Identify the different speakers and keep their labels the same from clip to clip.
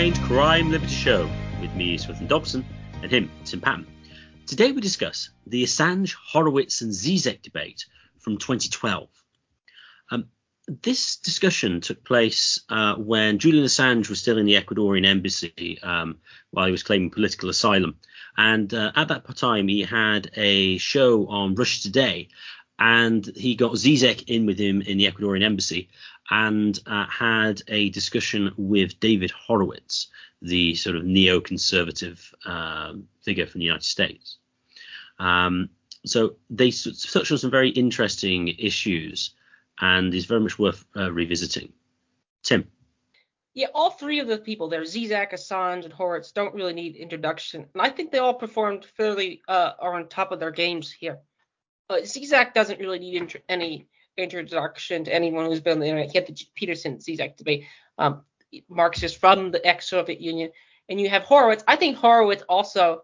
Speaker 1: Unwind Crime Liberty Show with me, Swithin Dobson, and him, Tim Patton. Today we discuss the Assange, Horowitz, and Zizek debate from 2012. Um, this discussion took place uh, when Julian Assange was still in the Ecuadorian embassy um, while he was claiming political asylum. And uh, at that time, he had a show on Russia Today, and he got Zizek in with him in the Ecuadorian embassy and uh, had a discussion with David Horowitz, the sort of neoconservative uh, figure from the United States. Um, so they touched on some very interesting issues and is very much worth uh, revisiting. Tim.
Speaker 2: Yeah, all three of the people there, Zizek, Assange, and Horowitz, don't really need introduction, and I think they all performed fairly uh, are on top of their games here. Uh, Zizek doesn't really need int- any introduction to anyone who's been on the internet. He had the Peterson Zizek debate, um, Marxist from the ex-Soviet Union, and you have Horowitz. I think Horowitz also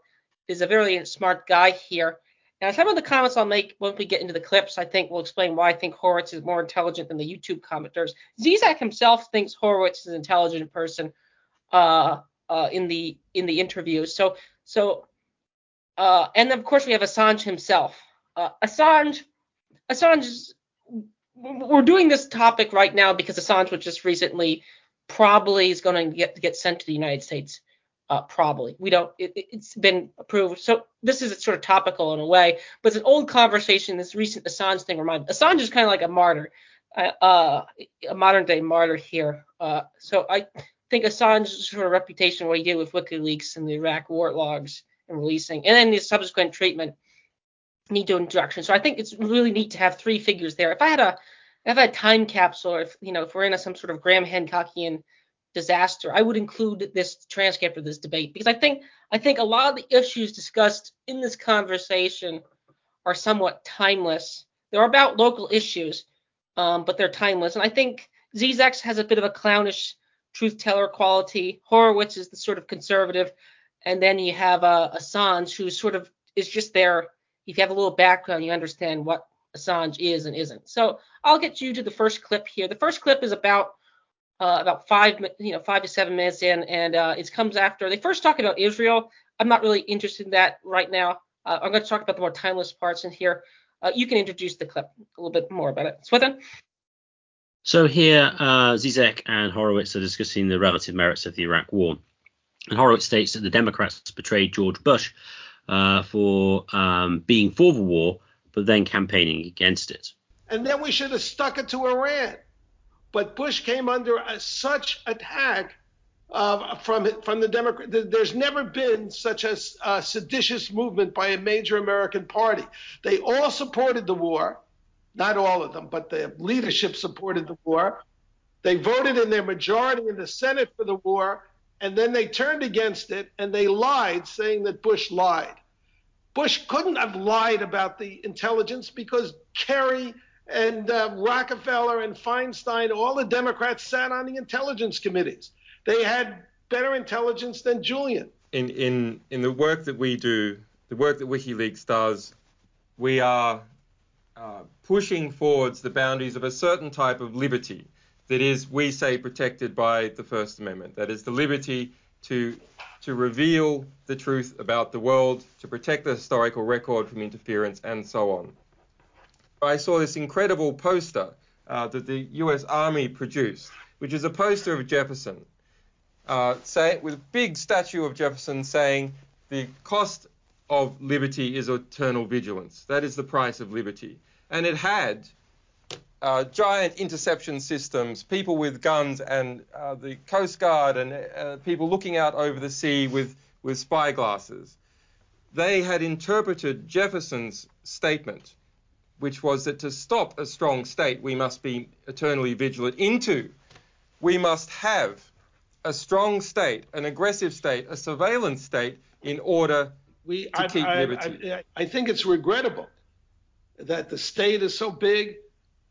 Speaker 2: is a very smart guy here. Now, some of the comments I'll make once we get into the clips, I think will explain why I think Horowitz is more intelligent than the YouTube commenters. Zizek himself thinks Horowitz is an intelligent person uh, uh, in the in the interviews. So so uh, and of course we have Assange himself. Uh, Assange Assange we're doing this topic right now because Assange was just recently probably is going to get get sent to the United States uh, probably. We don't. It, has been approved. So this is sort of topical in a way, but it's an old conversation. This recent Assange thing reminded. Assange is kind of like a martyr, uh, uh, a modern day martyr here. Uh, so I think Assange's sort of reputation, what he did with WikiLeaks and the Iraq war logs and releasing, and then the subsequent treatment need to introduction. So I think it's really neat to have three figures there. If I had a if I had a time capsule, or if you know, if we're in a, some sort of Graham Hancockian disaster, I would include this transcript of this debate because I think I think a lot of the issues discussed in this conversation are somewhat timeless. They're about local issues, um, but they're timeless. And I think Zizek has a bit of a clownish truth teller quality. Horowitz is the sort of conservative, and then you have uh, Assange, who sort of is just there. If you have a little background, you understand what Assange is and isn't. So I'll get you to the first clip here. The first clip is about uh, about five, you know, five to seven minutes in, and uh, it comes after they first talk about Israel. I'm not really interested in that right now. Uh, I'm going to talk about the more timeless parts in here. Uh, you can introduce the clip a little bit more about it. Swithin?
Speaker 1: So here, uh, Zizek and Horowitz are discussing the relative merits of the Iraq War. And Horowitz states that the Democrats betrayed George Bush uh, for um, being for the war, but then campaigning against it.
Speaker 3: And then we should have stuck it to Iran. But Bush came under a, such attack uh, from from the Democrat. There's never been such a, a, seditious movement by a major American party. They all supported the war, not all of them, but the leadership supported the war. They voted in their majority in the Senate for the war, and then they turned against it and they lied, saying that Bush lied. Bush couldn't have lied about the intelligence because Kerry and uh, Rockefeller and Feinstein, all the Democrats sat on the intelligence committees. They had better intelligence than Julian.
Speaker 4: In in in the work that we do, the work that WikiLeaks does, we are uh, pushing forwards the boundaries of a certain type of liberty that is, we say, protected by the First Amendment. That is the liberty to to reveal the truth about the world, to protect the historical record from interference, and so on. I saw this incredible poster uh, that the U.S. Army produced, which is a poster of Jefferson, uh, say, with a big statue of Jefferson saying, "The cost of liberty is eternal vigilance. That is the price of liberty." And it had uh, giant interception systems, people with guns, and uh, the Coast Guard, and uh, people looking out over the sea with with spy glasses. They had interpreted Jefferson's statement which was that to stop a strong state, we must be eternally vigilant, into we must have a strong state, an aggressive state, a surveillance state in order we, to I, keep I, liberty.
Speaker 3: I, I, think it's regrettable that the state is so big,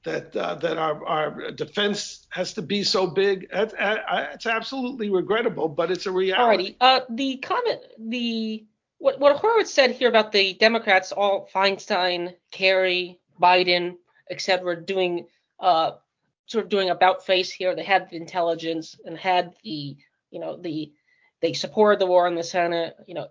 Speaker 3: that uh, that our, our defense has to be so big. That's, it's absolutely regrettable, but it's a reality.
Speaker 2: Alrighty. Uh, the comment, the what what Horowitz said here about the Democrats, all Feinstein, Kerry, Biden, etc., doing uh, sort of doing about face here. They had the intelligence and had the you know the they supported the war in the Senate. You know,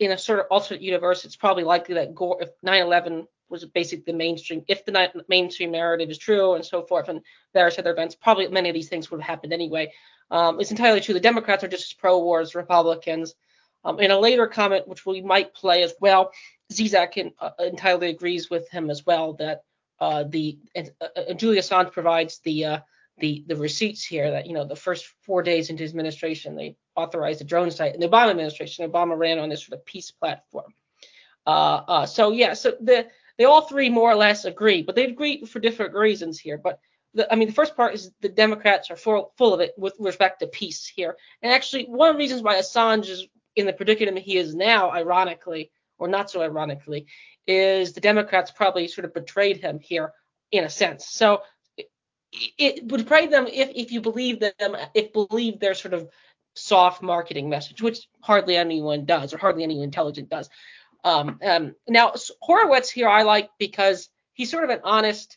Speaker 2: in a sort of alternate universe, it's probably likely that Gore, if 9/11 was basically the mainstream, if the mainstream narrative is true and so forth, and various other events, probably many of these things would have happened anyway. Um, it's entirely true. The Democrats are just as pro-war as Republicans. Um, in a later comment, which we might play as well, Zizek uh, entirely agrees with him as well that uh, the uh, uh, Julian Assange provides the uh, the the receipts here that you know the first four days into his administration they authorized a drone site. In the Obama administration, Obama ran on this sort of peace platform. Uh, uh, so yeah, so the they all three more or less agree, but they agree for different reasons here. But the, I mean, the first part is the Democrats are full, full of it with respect to peace here. And actually, one of the reasons why Assange is in the predicament he is now, ironically, or not so ironically, is the Democrats probably sort of betrayed him here in a sense. So it, it betrayed them if if you believe them, if believe their sort of soft marketing message, which hardly anyone does, or hardly anyone intelligent does. Um, um, now Horowitz here I like because he's sort of an honest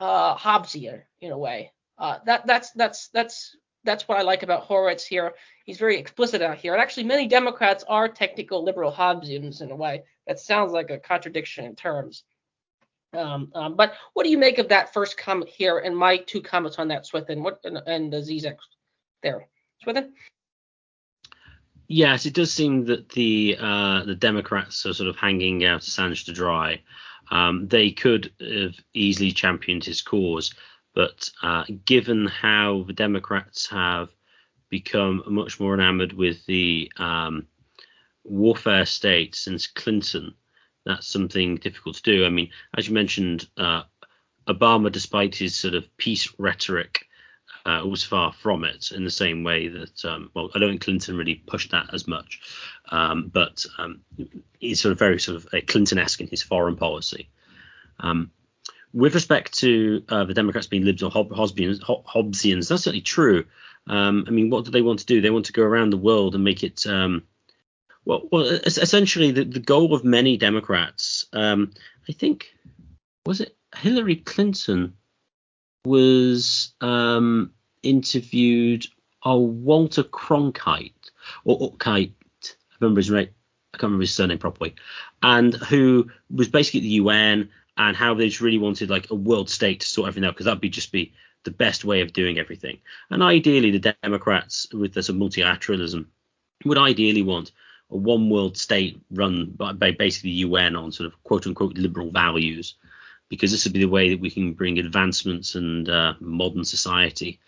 Speaker 2: uh, Hobbesian in a way. Uh, that that's that's that's that's what I like about Horowitz here. He's very explicit out here. And actually, many Democrats are technical liberal Hobbesians in a way. That sounds like a contradiction in terms. Um, um, but what do you make of that first comment here and my two comments on that, Swithin? What and, and the Zizek there, Swithin?
Speaker 1: Yes, it does seem that the uh, the Democrats are sort of hanging out Assange to dry. Um, they could have easily championed his cause, but uh, given how the Democrats have become much more enamored with the um, warfare state since Clinton, that's something difficult to do. I mean, as you mentioned, uh, Obama, despite his sort of peace rhetoric, uh, was far from it in the same way that, um, well, I don't think Clinton really pushed that as much, um, but um, he's sort of very sort of a Clinton-esque in his foreign policy. Um, with respect to uh, the Democrats being libs or Hobbesians, that's certainly true. Um, I mean, what do they want to do? They want to go around the world and make it. Um, well, well, essentially, the, the goal of many Democrats, I think, was it Hillary Clinton was um, interviewed. Oh, Walter Cronkite or, or I remember his name. I can't remember his surname properly, and who was basically at the UN and how they just really wanted like a world state to sort everything out because that'd be just be the best way of doing everything. And ideally, the Democrats with this multilateralism would ideally want a one world state run by, by basically the UN on sort of quote unquote liberal values, because this would be the way that we can bring advancements and uh, modern society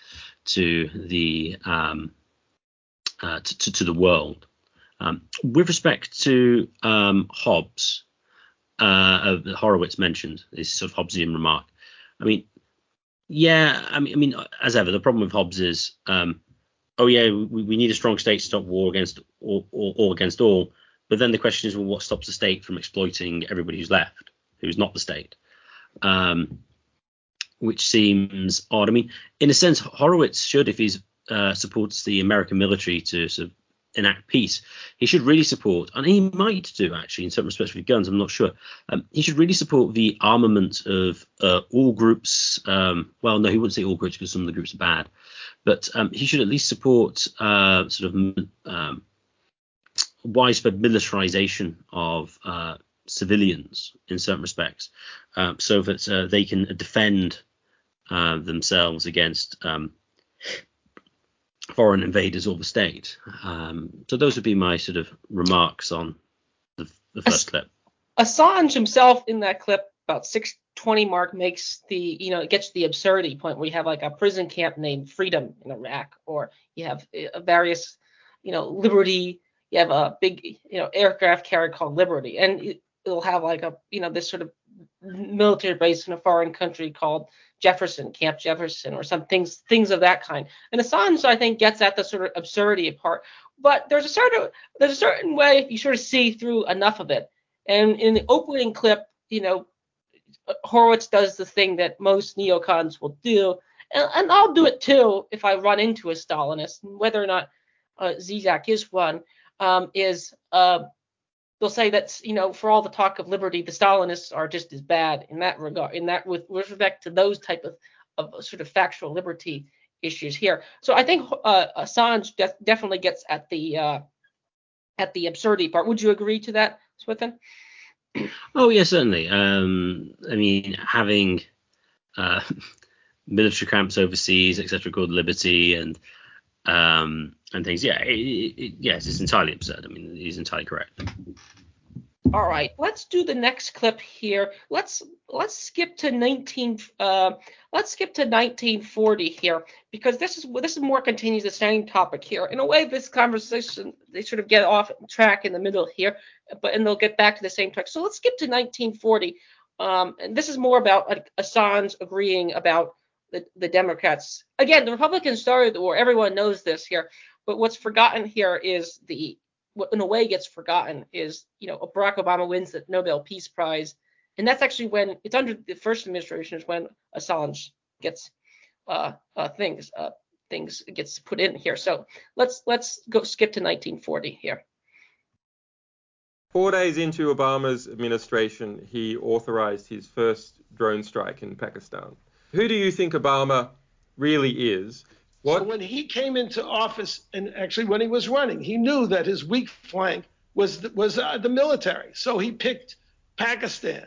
Speaker 1: to the um, uh, to, to, the world. Um, with respect to um, Hobbes, uh, Horowitz mentioned this sort of Hobbesian remark. I mean, yeah, I mean, I mean, as ever, the problem with Hobbes is, um, oh yeah, we, we, need a strong state to stop war against all, all, all, against all. But then the question is, well, what stops the state from exploiting everybody who's left, who's not the state? Um, which seems odd. I mean, in a sense, Horowitz should, if he uh, supports the American military to sort of enact peace, he should really support, and he might do actually in some respects with guns. I'm not sure. Um, he should really support the armament of uh, all groups. Um, well, no, he wouldn't say all groups because some of the groups are bad, but um, he should at least support uh, sort of um, widespread militarization of uh, civilians in certain respects, uh, so that uh, they can defend uh, themselves against um, foreign invaders or the state. Um, so those would be my sort of remarks on the, the first Ass- clip.
Speaker 2: Assange himself in that clip about 620 mark makes the you know it gets to the absurdity point where you have like a prison camp named Freedom in Iraq, or you have uh, various you know Liberty. You have a big you know aircraft carrier called Liberty, and it'll have like a you know this sort of military base in a foreign country called Jefferson, Camp Jefferson, or some things things of that kind. And Assange, I think, gets at the sort of absurdity part. But there's a certain there's a certain way you sort of see through enough of it. And in the opening clip, you know, Horowitz does the thing that most neocons will do, and, and I'll do it too if I run into a Stalinist, whether or not uh, is one, um, is uh, they'll say that's you know for all the talk of liberty, the Stalinists are just as bad in that regard. In that with, respect to those type of of sort of factual liberty issues here. So I think uh, Assange def- definitely gets at the uh, at the absurdity part. Would you agree to that, Swithin?
Speaker 1: Oh yeah, certainly. Um, I mean, having uh, military camps overseas, etc., called Liberty, and um, and things. Yeah, it, it, yes, it's entirely absurd. I mean, he's entirely correct.
Speaker 2: All right, let's do the next clip here. Let's let's skip to 19 uh, let's skip to 1940 here because this is this is more continues the same topic here. In a way, this conversation they sort of get off track in the middle here, but and they'll get back to the same track. So let's skip to 1940. Um, and this is more about Assange agreeing about the, the Democrats. Again, the Republicans started the war. Everyone knows this here. But what's forgotten here is the what in a way gets forgotten is you know Barack Obama wins the Nobel Peace Prize, and that's actually when it's under the first administration is when Assange gets uh, uh, things uh, things gets put in here. So let's let's go skip to 1940 here.
Speaker 4: Four days into Obama's administration, he authorized his first drone strike in Pakistan. Who do you think Obama really is?
Speaker 3: What? When he came into office, and actually when he was running, he knew that his weak flank was was uh, the military. So he picked Pakistan.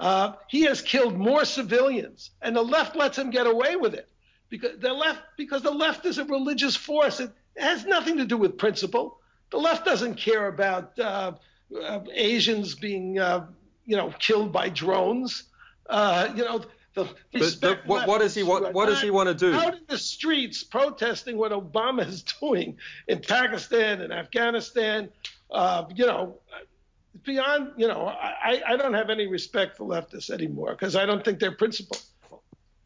Speaker 3: Uh, he has killed more civilians, and the left lets him get away with it because the left because the left is a religious force. It has nothing to do with principle. The left doesn't care about uh, uh Asians being uh, you know killed by drones. Uh, you know
Speaker 4: the, but, but what, what does he what, what does he want to do?
Speaker 3: Out in the streets protesting what Obama is doing in Pakistan and Afghanistan, uh, you know, beyond, you know, I, I don't have any respect for leftists anymore because I don't think they're principled.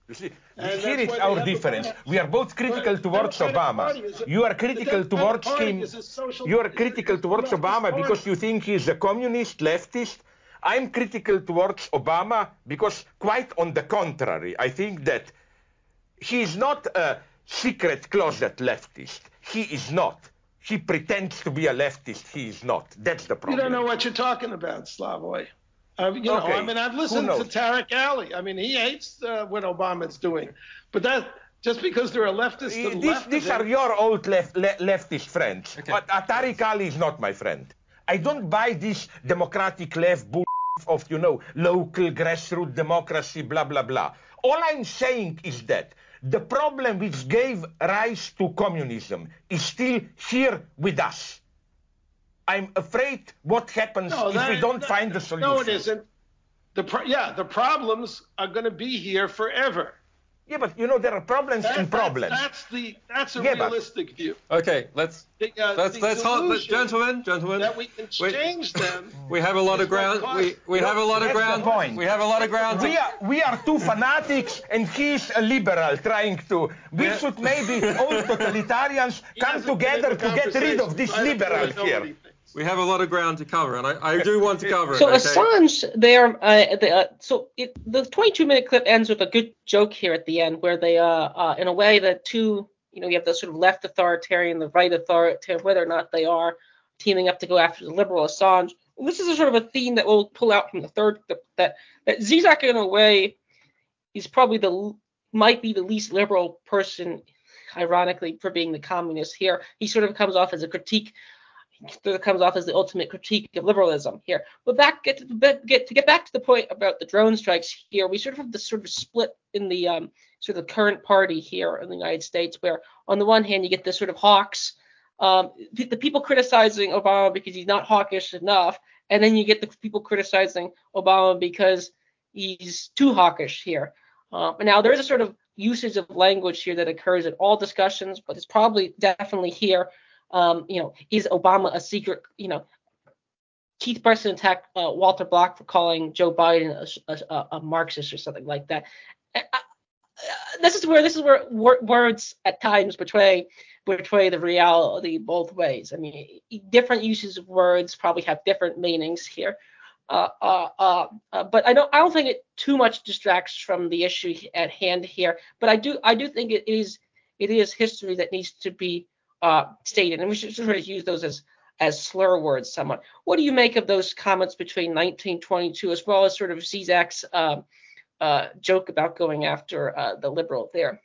Speaker 5: You see, here is our difference. We are both critical towards Obama. You are critical towards him. You are critical towards Obama because you think he's a communist, leftist, I'm critical towards Obama because, quite on the contrary, I think that he is not a secret closet leftist. He is not. He pretends to be a leftist. He is not. That's the problem.
Speaker 3: You don't know what you're talking about, Slavoj. Uh, you know, okay. I mean, I've listened to Tariq Ali. I mean, he hates uh, what Obama's doing, but that just because they're a leftist.
Speaker 5: These, these are your old left, le- leftist friends. Okay. But uh, Tariq Ali is not my friend. I don't buy this democratic left bull of, you know, local grassroots democracy, blah, blah, blah. All I'm saying is that the problem which gave rise to communism is still here with us. I'm afraid what happens no, if we don't that, find the solution.
Speaker 3: No, it isn't. The pro- yeah, the problems are going to be here forever.
Speaker 5: Yeah, but you know there are problems that, and problems.
Speaker 3: That's, that's the that's a yeah, realistic
Speaker 4: but,
Speaker 3: view.
Speaker 4: Okay, let's the, uh, let's let's hold, gentlemen, gentlemen.
Speaker 3: That we can change we, them.
Speaker 4: We have a lot of ground. We we have a lot of ground. Point. We have a lot of ground.
Speaker 5: We are we are two fanatics, and he's a liberal trying to. We yeah. should maybe all totalitarians come together to get rid of this liberal here
Speaker 4: we have a lot of ground to cover, and I, I do want to cover
Speaker 2: so
Speaker 4: it. So
Speaker 2: okay? Assange, there, uh, the, uh, so it, the 22 minute clip ends with a good joke here at the end, where they, uh, uh, in a way, the two, you know, you have the sort of left authoritarian, the right authoritarian, whether or not they are teaming up to go after the liberal Assange. this is a sort of a theme that we'll pull out from the third clip that that Zizek, in a way, is probably the might be the least liberal person, ironically, for being the communist here. He sort of comes off as a critique comes off as the ultimate critique of liberalism here. But back get to, get to get back to the point about the drone strikes here, we sort of have this sort of split in the um, sort of the current party here in the United States, where on the one hand you get this sort of hawks, um, the people criticizing Obama because he's not hawkish enough, and then you get the people criticizing Obama because he's too hawkish here. And now there's a sort of usage of language here that occurs at all discussions, but it's probably definitely here um, you know, is Obama a secret, you know, Keith Preston attacked uh, Walter Block for calling Joe Biden a, a, a Marxist or something like that. Uh, uh, this is where this is where wor- words at times betray betray the reality both ways. I mean, different uses of words probably have different meanings here. Uh, uh, uh, uh, but I don't I don't think it too much distracts from the issue at hand here. But I do I do think it is it is history that needs to be uh, stated, and we should sort of use those as as slur words somewhat. What do you make of those comments between 1922 as well as sort of Zizek's uh, uh, joke about going after uh, the liberal there?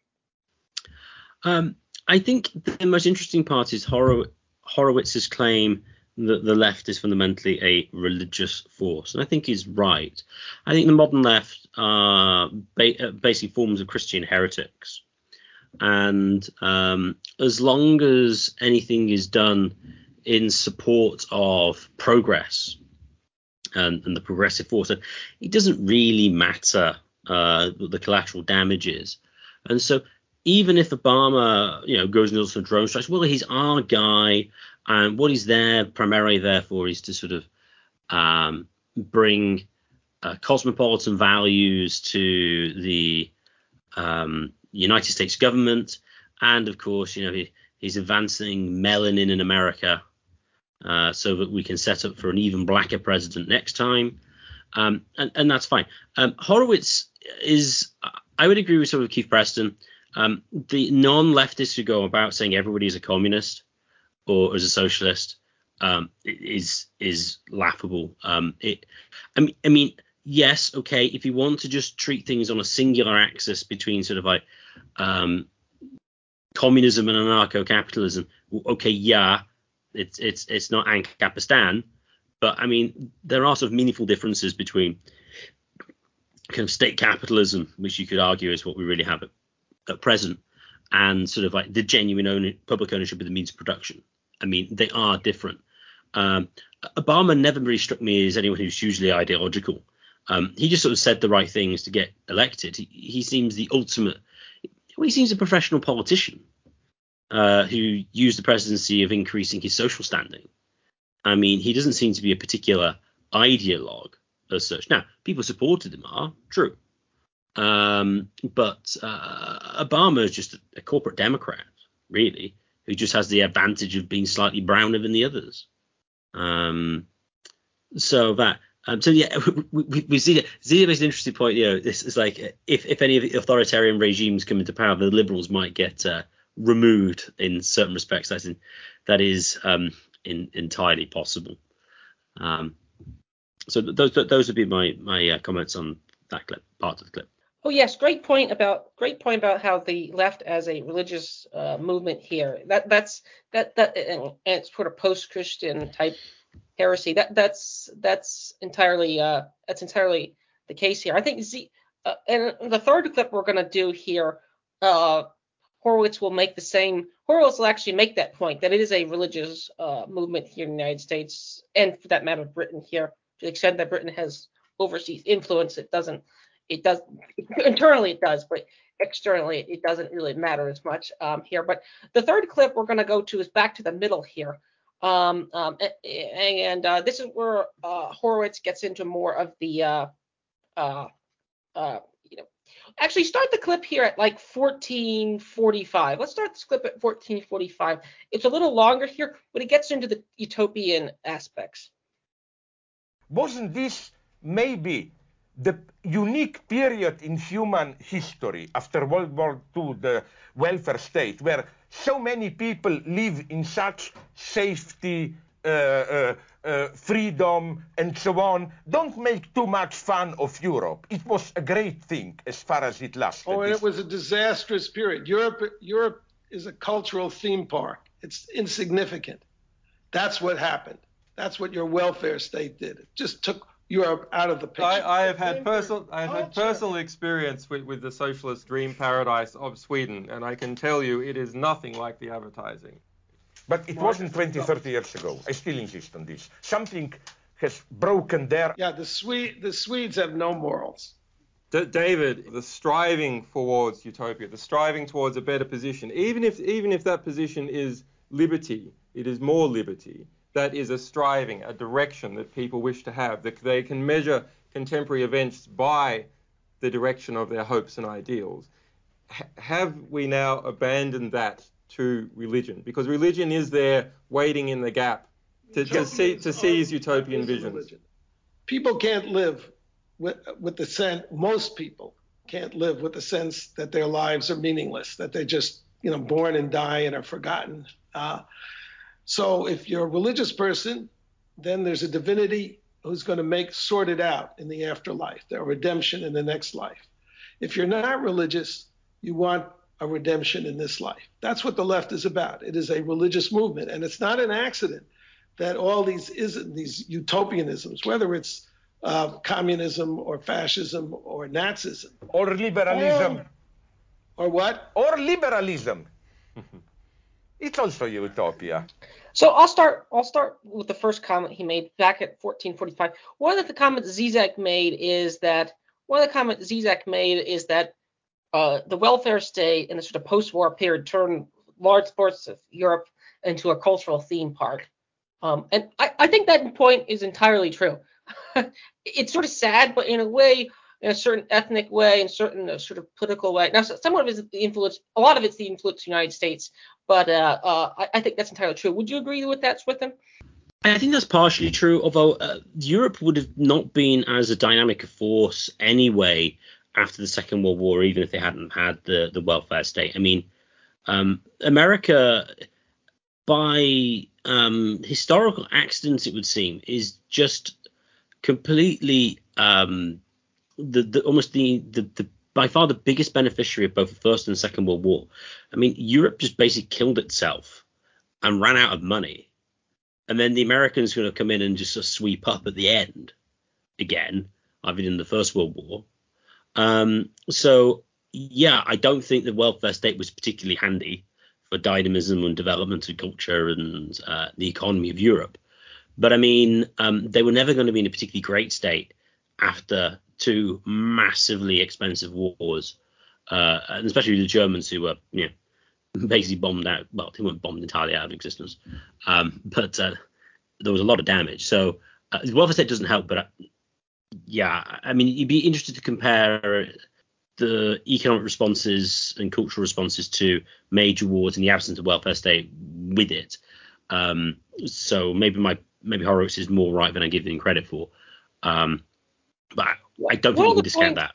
Speaker 1: Um, I think the most interesting part is Horowitz's claim that the left is fundamentally a religious force, and I think he's right. I think the modern left are ba- uh, basically forms of Christian heretics, and um, as long as anything is done in support of progress and, and the progressive force, it doesn't really matter uh, the collateral damages, and so even if Obama, you know, goes into some drone strikes, well, he's our guy, and what he's there primarily there for is to sort of um, bring uh, cosmopolitan values to the um, United States government, and of course, you know, he, he's advancing melanin in America uh, so that we can set up for an even blacker president next time, um, and, and that's fine. Um, Horowitz is, I would agree with sort of Keith Preston um, the non-leftists who go about saying everybody is a communist or as a socialist um, is is laughable. Um, it, I mean, I mean, yes, okay, if you want to just treat things on a singular axis between sort of like um, communism and anarcho-capitalism, okay, yeah, it's it's it's not Ancapistan, but I mean, there are sort of meaningful differences between kind of state capitalism, which you could argue is what we really have at at present and sort of like the genuine own, public ownership of the means of production. I mean, they are different. Um, Obama never really struck me as anyone who's hugely ideological. Um, he just sort of said the right things to get elected. He, he seems the ultimate. Well, he seems a professional politician uh, who used the presidency of increasing his social standing. I mean, he doesn't seem to be a particular ideologue as such. Now, people supported him are true, um, but uh, Obama is just a, a, corporate Democrat, really, who just has the advantage of being slightly browner than the others. Um, so that. Um, so yeah, we, we, we see Zia makes an interesting point. You know, this is like if if any of the authoritarian regimes come into power, the liberals might get uh, removed in certain respects. That's in, that is um, in, entirely possible. Um, so those those would be my my uh, comments on that clip, part of the clip.
Speaker 2: Oh yes, great point about great point about how the left as a religious uh, movement here. That that's that that and, and it's sort of post-Christian type heresy. That that's that's entirely uh that's entirely the case here. I think Z uh, and the third clip we're going to do here, uh, Horowitz will make the same. Horowitz will actually make that point that it is a religious uh, movement here in the United States, and for that matter, Britain here. To the extent that Britain has overseas influence, it doesn't it does internally it does, but externally it doesn't really matter as much um, here. But the third clip we're going to go to is back to the middle here. Um, um, and uh, this is where uh, Horowitz gets into more of the, uh, uh, uh, you know, actually start the clip here at like 1445. Let's start this clip at 1445. It's a little longer here, but it gets into the utopian aspects.
Speaker 5: Wasn't this maybe the unique period in human history after World War II, the welfare state, where so many people live in such safety, uh, uh, uh, freedom, and so on. Don't make too much fun of Europe. It was a great thing as far as it lasted.
Speaker 3: Oh, and it was a disastrous period. Europe, Europe is a cultural theme park. It's insignificant. That's what happened. That's what your welfare state did. It just took you are out of the picture.
Speaker 4: I, I have had personal I have had personal experience with, with the socialist dream paradise of Sweden, and I can tell you it is nothing like the advertising.
Speaker 5: But it wasn't 20, 30 years ago. I still insist on this. Something has broken there.
Speaker 3: Yeah, the Swede the Swedes have no morals.
Speaker 4: D- David, the striving towards utopia, the striving towards a better position, even if even if that position is liberty, it is more liberty that is a striving, a direction that people wish to have, that they can measure contemporary events by the direction of their hopes and ideals. H- have we now abandoned that to religion? Because religion is there waiting in the gap to, to, see, to seize utopian visions.
Speaker 3: People can't live with, with the sense, most people can't live with the sense that their lives are meaningless, that they're just, you know, born and die and are forgotten. Uh, so if you're a religious person, then there's a divinity who's going to make sort it out in the afterlife, the redemption in the next life. If you're not religious, you want a redemption in this life. That's what the left is about. It is a religious movement, and it's not an accident that all these is these utopianisms, whether it's uh, communism or fascism or Nazism
Speaker 5: or liberalism,
Speaker 3: or, or what?
Speaker 5: Or liberalism. it's also utopia.
Speaker 2: So I'll start. I'll start with the first comment he made back at 1445. One of the comments Zizek made is that one of the comments Zizek made is that uh, the welfare state in the sort of post-war period turned large parts of Europe into a cultural theme park. Um, and I, I, think that point is entirely true. it's sort of sad, but in a way, in a certain ethnic way, in certain uh, sort of political way. Now, some of it is the influence, a lot of it's the influence of the United States, but uh, uh, I, I, think that's entirely true. Would you agree with that, Swithin?
Speaker 1: I think that's partially true, although uh, Europe would have not been as a dynamic force anyway after the Second World War, even if they hadn't had the the welfare state. I mean, um, America, by um, historical accidents, it would seem, is just completely um, the, the almost the, the the by far the biggest beneficiary of both the First and Second World War. I mean, Europe just basically killed itself and ran out of money, and then the Americans going to come in and just sort of sweep up at the end again, like in the First World War. Um, so yeah, I don't think the welfare state was particularly handy for dynamism and development and culture and uh, the economy of Europe. But I mean, um, they were never going to be in a particularly great state after two massively expensive wars, uh, and especially the Germans who were, you know, basically bombed out. Well, they weren't bombed entirely out of existence, um, but uh, there was a lot of damage. So uh, welfare state doesn't help. But uh, yeah, I mean, you'd be interested to compare the economic responses and cultural responses to major wars in the absence of welfare state with it. Um, so maybe my maybe Horowitz is more right than I give him credit for. Um, but I don't think you can discount that.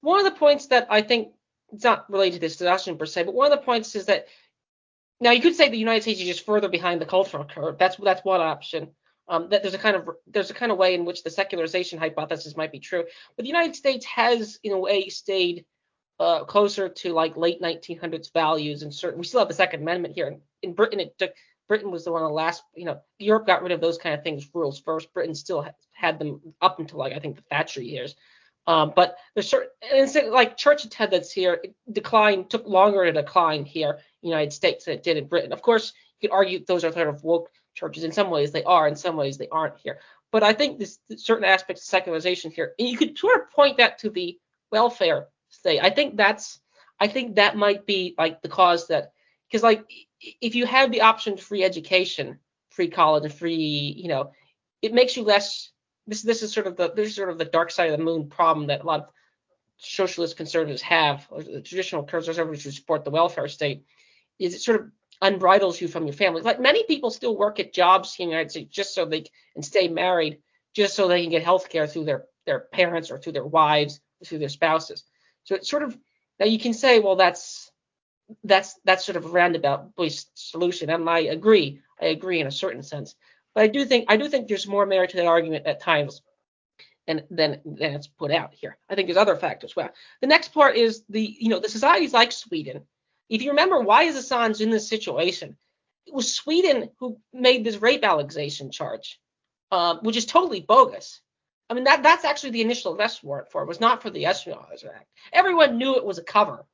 Speaker 2: One of the points that I think it's not related to this discussion per se, but one of the points is that now you could say the United States is just further behind the cultural curve. That's that's one option. Um, that there's a kind of there's a kind of way in which the secularization hypothesis might be true, but the United States has in a way stayed uh, closer to like late 1900s values and certain. We still have the Second Amendment here. In, in Britain, it took Britain was the one of the last. You know, Europe got rid of those kind of things rules first. Britain still ha- had them up until like I think the Thatcher years. Um, but there's certain and like church attendance here declined took longer to decline here in the United States than it did in Britain. Of course, you could argue those are sort of woke churches. In some ways they are, in some ways they aren't here. But I think this certain aspects of secularization here, and you could sort of point that to the welfare state. I think that's I think that might be like the cause that because like if you have the option of free education, free college, and free, you know, it makes you less. This this is sort of the this is sort of the dark side of the moon problem that a lot of socialist conservatives have, or traditional conservatives who support the welfare state, is it sort of unbridles you from your family. Like many people still work at jobs here in the United States just so they can stay married, just so they can get health care through their their parents or through their wives or through their spouses. So it's sort of now you can say, well, that's that's that's sort of a roundabout solution, and I agree. I agree in a certain sense, but I do think I do think there's more merit to that argument at times than than than it's put out here. I think there's other factors. Well, the next part is the you know the societies like Sweden if you remember, why is Assange in this situation? It was Sweden who made this rape allegation charge, uh, which is totally bogus. I mean, that that's actually the initial arrest warrant for it. was not for the Espionage Act. Everyone knew it was a cover.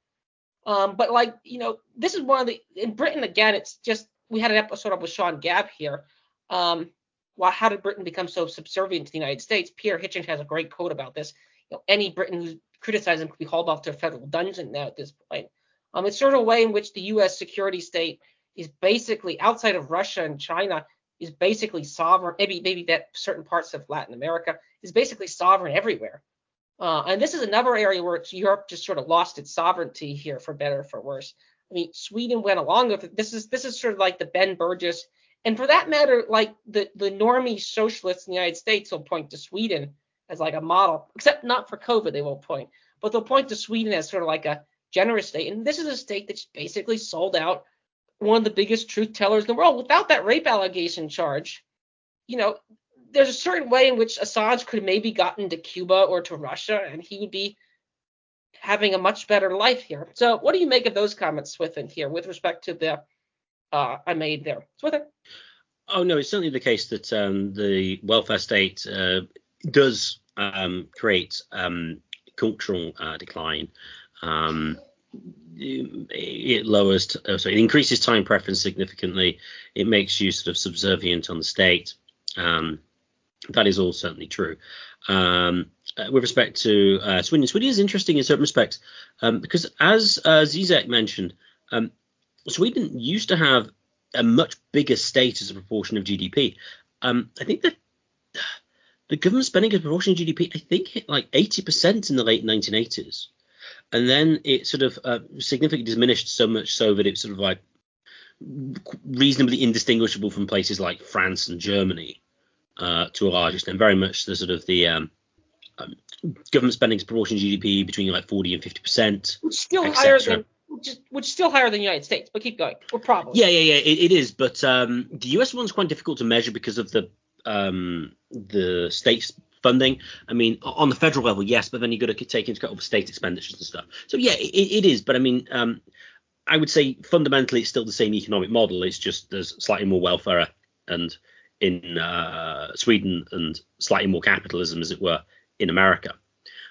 Speaker 2: Um, but like, you know, this is one of the in Britain again. It's just we had an episode of with Sean Gabb here. Um, well, how did Britain become so subservient to the United States? Peter Hitchens has a great quote about this. You know, any Briton who criticizes him could be hauled off to a federal dungeon now at this point. Um, it's sort of a way in which the U.S. security state is basically outside of Russia and China is basically sovereign. Maybe maybe that certain parts of Latin America is basically sovereign everywhere. Uh, and this is another area where Europe just sort of lost its sovereignty here, for better or for worse. I mean, Sweden went along with it. This is this is sort of like the Ben Burgis, and for that matter, like the the normie socialists in the United States will point to Sweden as like a model, except not for COVID, they won't point, but they'll point to Sweden as sort of like a generous state. And this is a state that's basically sold out one of the biggest truth tellers in the world. Without that rape allegation charge, you know, there's a certain way in which Assange could maybe gotten to Cuba or to Russia, and he would be having a much better life here. So, what do you make of those comments, Swithin, here with respect to the uh, I made there, Swithin?
Speaker 1: Oh no, it's certainly the case that um, the welfare state uh, does um, create um, cultural uh, decline. Um, it lowers, uh, sorry, it increases time preference significantly. It makes you sort of subservient on the state. Um, that is all certainly true. Um, uh, with respect to uh, Sweden, Sweden is interesting in certain respects um, because, as uh, Zizek mentioned, um, Sweden used to have a much bigger state as a proportion of GDP. Um, I think that the government spending as a proportion of GDP, I think, hit like 80% in the late 1980s. And then it sort of uh, significantly diminished so much so that it's sort of like reasonably indistinguishable from places like France and Germany uh, to a large extent. Very much the sort of the um, um, government spending as proportion of GDP between like 40 and 50 percent.
Speaker 2: Which Still higher than which is, which is still higher than the United States, but keep going. What problem?
Speaker 1: Yeah, yeah, yeah, it, it is. But um, the US one's quite difficult to measure because of the um, the states funding. I mean, on the federal level, yes, but then you've got to take into account the state expenditures and stuff. So yeah, it, it is. But I mean, um, I would say fundamentally it's still the same economic model. It's just there's slightly more welfare and in uh, Sweden and slightly more capitalism, as it were, in America.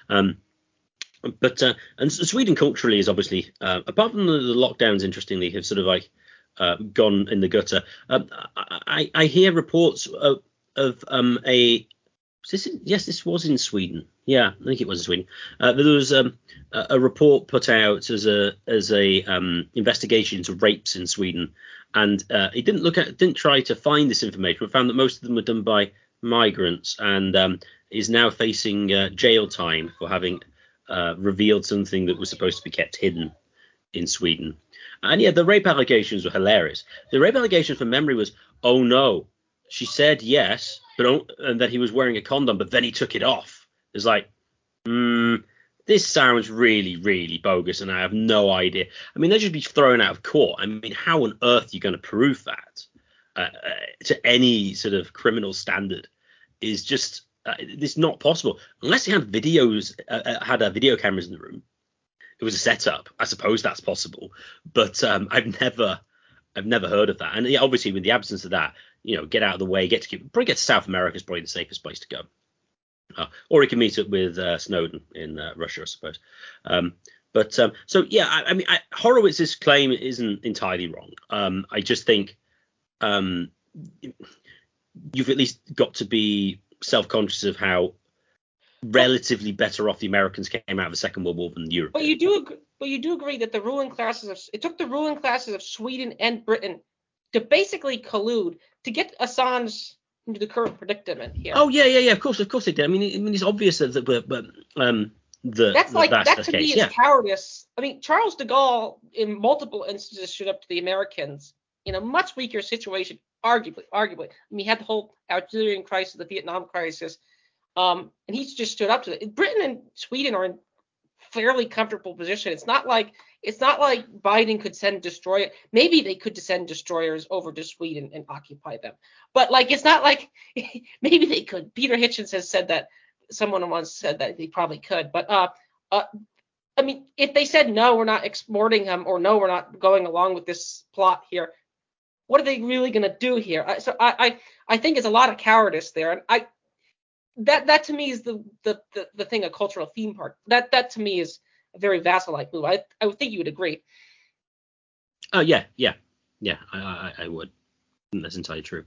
Speaker 1: Um, but uh, and Sweden culturally is obviously, uh, apart from the, the, lockdowns, interestingly, have sort of like uh, gone in the gutter. Um, I, I, hear reports of, of um, a this in, yes, this was in Sweden. Yeah, I think it was Sweden. Uh, there was um, a, a, report put out as a as a um, investigation into rapes in Sweden, and uh, it didn't look at didn't try to find this information, but found that most of them were done by migrants, and um, is now facing uh, jail time for having uh, revealed something that was supposed to be kept hidden in Sweden. And yeah, the rape allegations were hilarious. The rape allegation from memory was, oh no, she said yes, but and that he was wearing a condom, but then he took it off. It's like, hmm, this sounds really, really bogus, and I have no idea. I mean, they should be thrown out of court. I mean, how on earth are you going to prove that uh, uh, to any sort of criminal standard? Is just uh, it's not possible unless he had videos, uh, uh, had uh, video cameras in the room. It was a setup. I suppose that's possible, but um, I've never, I've never heard of that. And yeah, obviously, with the absence of that, you know, get out of the way, get to probably get to South America is probably the safest place to go. Uh, or he can meet up with uh, Snowden in uh, Russia, I suppose. Um, but um, so yeah, I, I mean, I, Horowitz's claim isn't entirely wrong. Um, I just think um, you've at least got to be self-conscious of how relatively better off the Americans came out of the Second World War than Europe.
Speaker 2: But you do, agree, but you do agree that the ruling classes of it took the ruling classes of Sweden and Britain to basically collude to get Assange into the current predicament here.
Speaker 1: Oh yeah, yeah, yeah. Of course, of course they did. I mean, I mean it's obvious that, that but um, the
Speaker 2: that's like
Speaker 1: that's
Speaker 2: that to me is yeah. cowardice. I mean, Charles de Gaulle in multiple instances stood up to the Americans in a much weaker situation arguably, arguably. I mean, he had the whole Algerian crisis, the Vietnam crisis, um, and he just stood up to it. Britain and Sweden are in fairly comfortable position. It's not like it's not like Biden could send destroyer. Maybe they could send destroyers over to Sweden and occupy them, but like it's not like maybe they could. Peter Hitchens has said that. Someone once said that they probably could, but uh, uh, I mean, if they said no, we're not exporting him, or no, we're not going along with this plot here, what are they really going to do here? So I, I I think it's a lot of cowardice there, and I that that to me is the the the, the thing a cultural theme park. That that to me is a very vassal-like move. I I would think you would agree.
Speaker 1: Oh yeah, yeah, yeah. I I, I would. That's entirely true.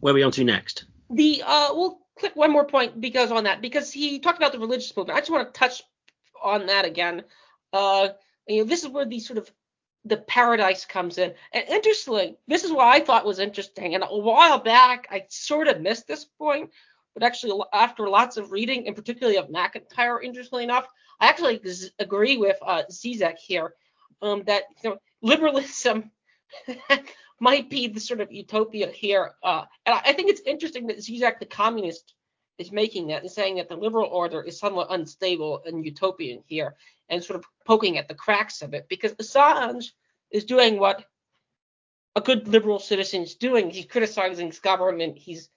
Speaker 1: Where are we on to next?
Speaker 2: The uh, we'll click one more point because on that because he talked about the religious movement. I just want to touch on that again. Uh, you know, this is where the sort of the paradise comes in. And interestingly, this is what I thought was interesting. And a while back, I sort of missed this point, but actually, after lots of reading, and particularly of MacIntyre, interestingly enough, I actually agree with uh, Zizek here um, that you know, liberalism might be the sort of utopia here. Uh, and I think it's interesting that Zizek, the communist, is making that and saying that the liberal order is somewhat unstable and utopian here and sort of poking at the cracks of it because Assange is doing what a good liberal citizen is doing. He's criticizing his government. He's,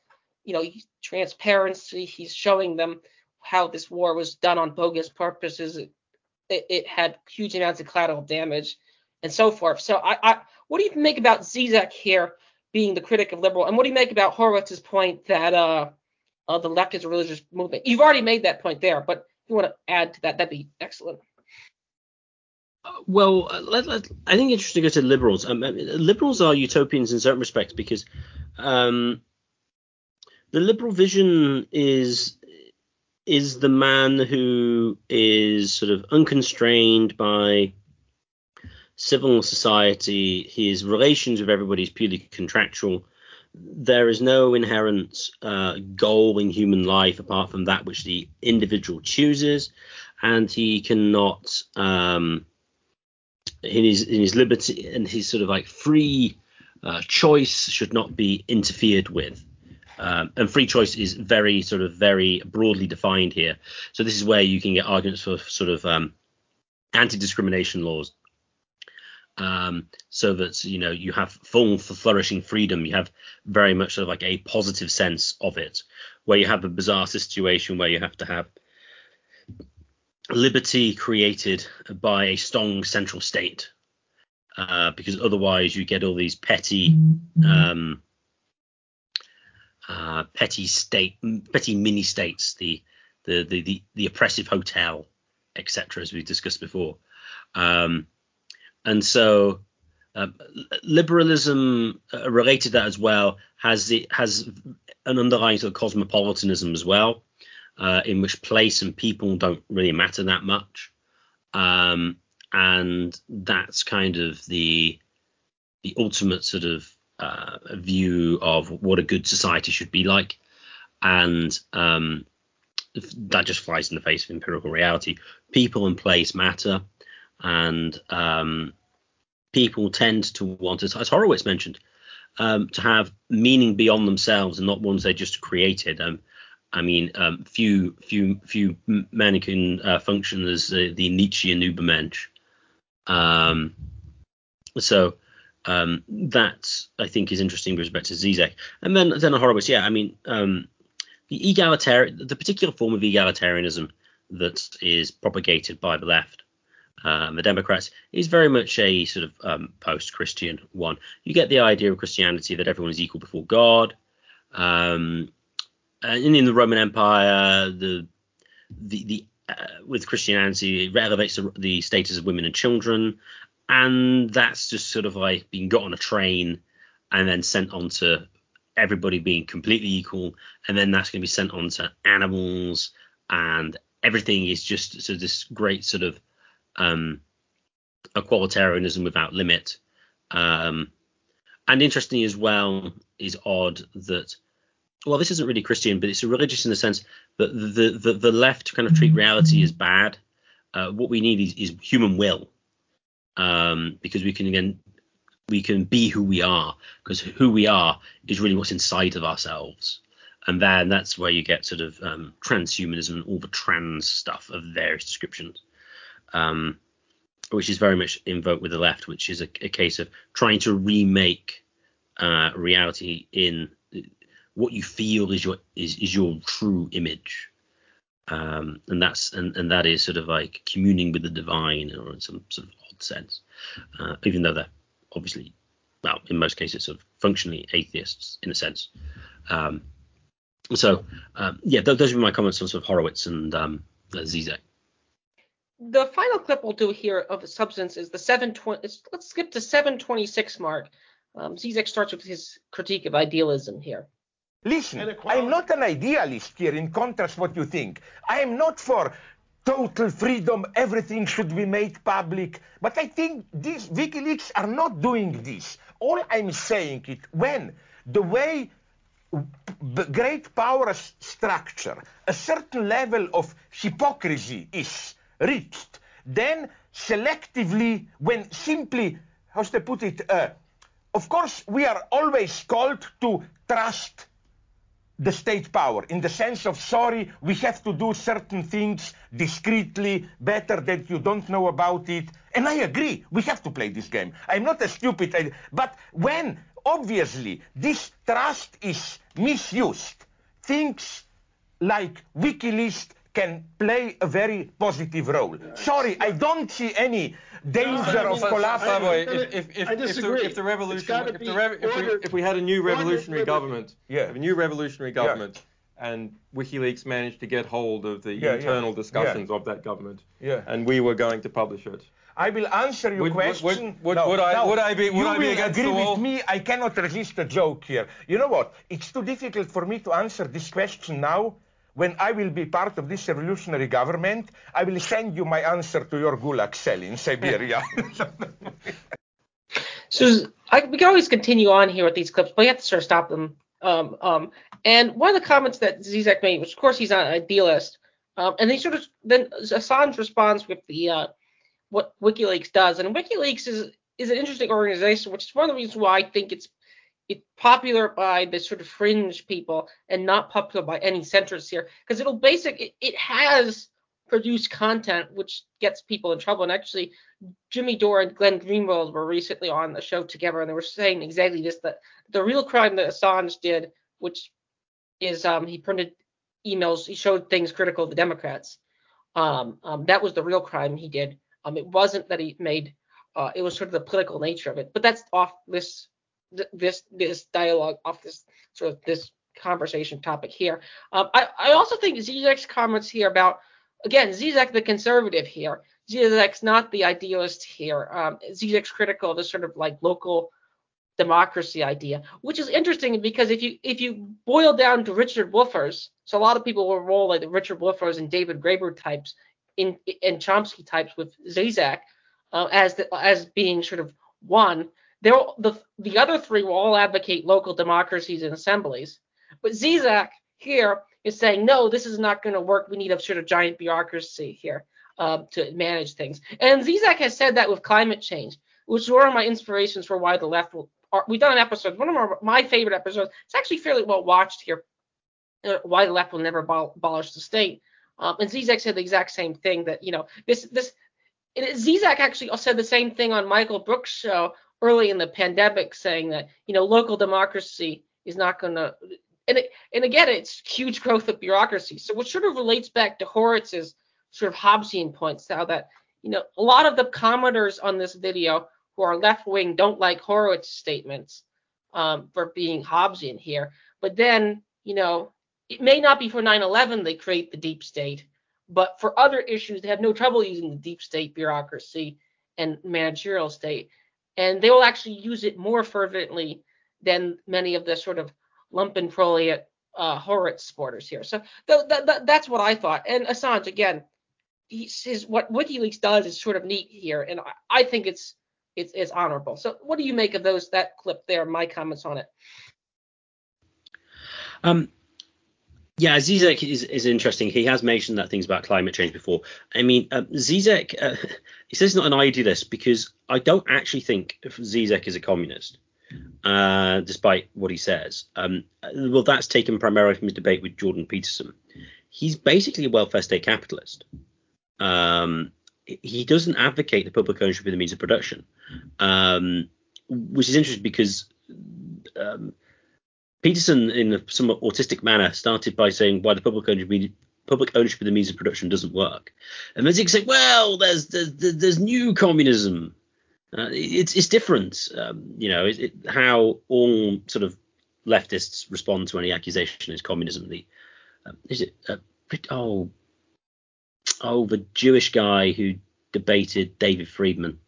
Speaker 2: you know, he's transparency. He's showing them how this war was done on bogus purposes. It, it, it had huge amounts of collateral damage and so forth. So I, I what do you make about Zizek here being the critic of liberal, and what do you make about Horowitz's point that uh, uh, the left is a religious movement? You've already made that point there, but if you want to add to that, that'd be excellent.
Speaker 1: Well, uh, let, let, I think it's interesting to go to liberals. Um, liberals are utopians in certain respects because um, the liberal vision is is the man who is sort of unconstrained by civil society. His relations with everybody is purely contractual. There is no inherent uh, goal in human life apart from that which the individual chooses, and he cannot um, in his in his liberty and his sort of like free uh, choice should not be interfered with. Um, and free choice is very sort of very broadly defined here. So this is where you can get arguments for sort of um, anti-discrimination laws. Um, so that you know you have full flourishing freedom. You have very much sort of like a positive sense of it, where you have a bizarre situation where you have to have liberty created by a strong central state, uh, because otherwise you get all these petty, mm-hmm. um, uh, petty state, petty mini states, the the the the, the oppressive hotel, etc., as we've discussed before, um, and so. Uh, liberalism uh, related to that as well has it has an underlying sort of cosmopolitanism as well uh, in which place and people don't really matter that much. Um, and that's kind of the the ultimate sort of uh, view of what a good society should be like, and um, that just flies in the face of empirical reality. People and place matter, and um, people tend to want, as, as Horowitz mentioned, um, to have meaning beyond themselves and not ones they just created. Um, I mean, um, few few few men can uh, function as uh, the Nietzschean Übermensch. Um, so um, that I think is interesting with respect to Zizek. And then then Horowitz, yeah, I mean, um, the egalitarian, the particular form of egalitarianism that is propagated by the left, um, the Democrats, is very much a sort of um, post-Christian one. You get the idea of Christianity that everyone is equal before God. Um, and in the Roman Empire, the the the uh, with Christianity, it elevates the, the, status of women and children, and that's just sort of like being got on a train and then sent on to everybody being completely equal, and then that's going to be sent on to animals, and everything is just so this great sort of um, equalitarianism without limit. Um, and interestingly as well is odd that well, this isn't really Christian, but it's religious in the sense that the the, the left kind of treat reality as bad. Uh, what we need is, is human will, um, because we can again we can be who we are, because who we are is really what's inside of ourselves, and then that's where you get sort of um, transhumanism and all the trans stuff of various descriptions. Um, which is very much invoked with the left, which is a, a case of trying to remake uh, reality in what you feel is your is, is your true image. Um, and that's and, and that is sort of like communing with the divine or in some sort of odd sense. Uh, even though they're obviously well in most cases sort of functionally atheists in a sense. Um, so um, yeah th- those are my comments on sort of horowitz and um, zizek
Speaker 2: the final clip we'll do here of the substance is the 720 let's skip to 726 mark um, zizek starts with his critique of idealism here
Speaker 5: Listen, I'm not an idealist here in contrast what you think. I am not for total freedom, everything should be made public. But I think these WikiLeaks are not doing this. All I'm saying is when the way great power structure, a certain level of hypocrisy is reached, then selectively, when simply, how to put it, uh, of course, we are always called to trust the state power in the sense of sorry we have to do certain things discreetly better that you don't know about it. And i agree we have to play this game. I'm not a stupid but when obviously this trust is misused things like wikileaks can play a very positive role. Sorry, I don't see any danger no, of collapse.
Speaker 4: By the way, if, if, if, if, the, if the revolution, if, the rev, if, we, if we had a new revolutionary government, yeah. a new revolutionary government, yeah. and WikiLeaks managed to get hold of the yeah, internal yeah. discussions of that government, yeah. and we were going to publish it.
Speaker 5: I will answer your
Speaker 4: would,
Speaker 5: question.
Speaker 4: Would, would, no, would, I,
Speaker 5: no,
Speaker 4: would I be? Would
Speaker 5: you
Speaker 4: I
Speaker 5: be
Speaker 4: will
Speaker 5: agree with me. I cannot resist a joke here. You know what? It's too difficult for me to answer this question now. When I will be part of this revolutionary government, I will send you my answer to your gulag cell in Siberia.
Speaker 2: so I, we can always continue on here with these clips, but we have to sort of stop them. Um, um, and one of the comments that Zizek made, which of course he's not an idealist, um, and he sort of then Assange responds with the uh, what WikiLeaks does. And WikiLeaks is is an interesting organization, which is one of the reasons why I think it's it's popular by the sort of fringe people and not popular by any centrists here, because it'll basic it, it, has produced content which gets people in trouble. And actually, Jimmy Dore and Glenn Greenwald were recently on the show together, and they were saying exactly this: that the real crime that Assange did, which is um, he printed emails, he showed things critical of the Democrats. Um, um, that was the real crime he did. Um, it wasn't that he made. Uh, it was sort of the political nature of it. But that's off this this this dialogue, off this sort of this conversation topic here. Um, I I also think Zizek's comments here about again Zizek the conservative here. Zizek's not the idealist here. Um, Zizek's critical of this sort of like local democracy idea, which is interesting because if you if you boil down to Richard Wolffers, so a lot of people will roll like the Richard Wolffers and David Graeber types in in Chomsky types with Zizek uh, as the, as being sort of one. The the other three will all advocate local democracies and assemblies, but Zizek here is saying no, this is not going to work. We need a sort of giant bureaucracy here um, to manage things. And Zizek has said that with climate change, which is one of my inspirations for why the left will. We've done an episode, one of our, my favorite episodes. It's actually fairly well watched here. Uh, why the left will never abolish the state. Um, and Zizek said the exact same thing that you know this this it, Zizek actually said the same thing on Michael Brooks' show early in the pandemic, saying that you know local democracy is not going to and it, and again it's huge growth of bureaucracy. So what sort of relates back to Horowitz's sort of Hobbesian points now that you know a lot of the commenters on this video who are left wing don't like Horowitz's statements um, for being Hobbesian here, but then you know it may not be for 9/11 they create the deep state, but for other issues they have no trouble using the deep state bureaucracy and managerial state, and they will actually use it more fervently than many of the sort of lumpenprolet uh, Horowitz supporters here. So th- th- th- that's what I thought. And Assange again, says what WikiLeaks does is sort of neat here, and I, I think it's it's it's honorable. So what do you make of those that clip there? My comments on it.
Speaker 1: Um, yeah, Zizek is, is interesting. He has mentioned that things about climate change before. I mean, um, Zizek, uh, he says he's not an idealist because I don't actually think Zizek is a communist, uh, despite what he says. Um, well, that's taken primarily from his debate with Jordan Peterson. He's basically a welfare state capitalist. Um, he doesn't advocate the public ownership of the means of production, um, which is interesting because um, Peterson, in a somewhat autistic manner, started by saying why the public ownership, public ownership of the means of production doesn't work. And Zizek said, well, there's there's, there's new communism. Uh, it's it's different, um, you know, it, it, how all sort of leftists respond to any accusation is communism. The uh, is it uh, oh oh the Jewish guy who debated David Friedman.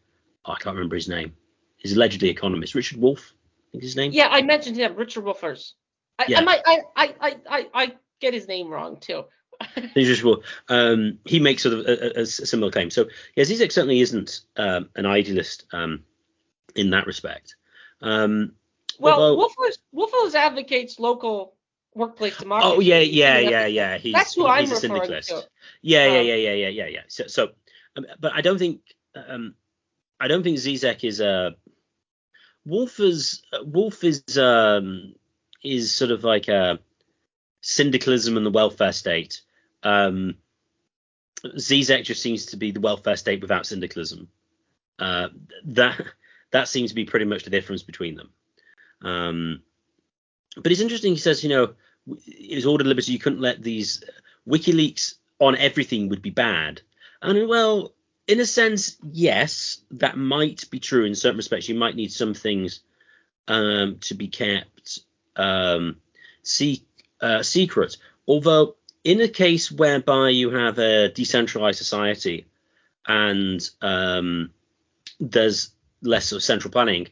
Speaker 1: Oh, I can't remember his name. He's allegedly economist. Richard Wolff think his name.
Speaker 2: Yeah, I mentioned him, Richard Wolffers. I, yeah. I might, I, I, I, I get his name wrong too.
Speaker 1: usual. Um, he makes sort of a, a, a, similar claim. So yes, Zizek certainly isn't um, an idealist um, in that respect. Um,
Speaker 2: well, although, Wolffers advocates local workplace democracy.
Speaker 1: Oh yeah, yeah, yeah, yeah.
Speaker 2: He's, That's who
Speaker 1: he,
Speaker 2: I'm
Speaker 1: he's
Speaker 2: a
Speaker 1: syndicalist.
Speaker 2: To.
Speaker 1: Yeah, yeah, um, yeah, yeah, yeah, yeah, yeah. So, so um, but I don't think, um, I don't think Zizek is a Wolff is Wolff is um, is sort of like a syndicalism and the welfare state. Um, Zizek just seems to be the welfare state without syndicalism. Uh, that that seems to be pretty much the difference between them. Um, but it's interesting. He says, you know, it was ordered liberty. You couldn't let these WikiLeaks on everything would be bad. And well, in a sense, yes, that might be true in certain respects. You might need some things um, to be kept um, see, uh, secret. Although, in a case whereby you have a decentralized society and um, there's less sort of central planning,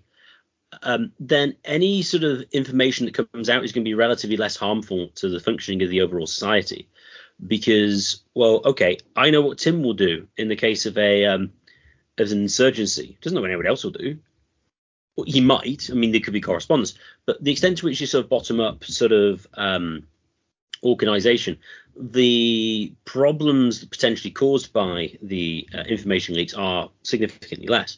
Speaker 1: um, then any sort of information that comes out is going to be relatively less harmful to the functioning of the overall society. Because, well, okay, I know what Tim will do in the case of a um, as an insurgency. Doesn't know what anyone else will do. Well, he might. I mean, there could be correspondence, but the extent to which you sort of bottom up sort of um, organization, the problems potentially caused by the uh, information leaks are significantly less.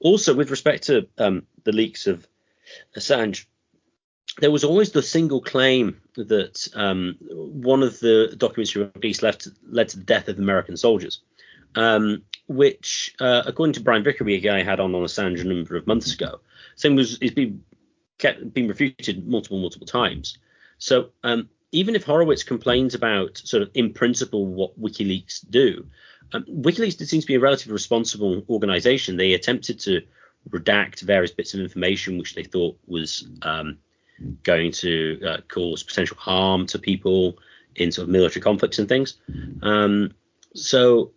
Speaker 1: Also, with respect to um, the leaks of Assange, there was always the single claim that um, one of the documents released left, led to the death of American soldiers, um, which, uh, according to Brian Vickery, a guy I had on on Assange a number of months ago, same was is been kept, been refuted multiple multiple times. So um, even if Horowitz complains about sort of in principle what WikiLeaks do, um, WikiLeaks seems to be a relatively responsible organization. They attempted to redact various bits of information which they thought was um, going to uh, cause potential harm to people in sort of military conflicts and things. Um, so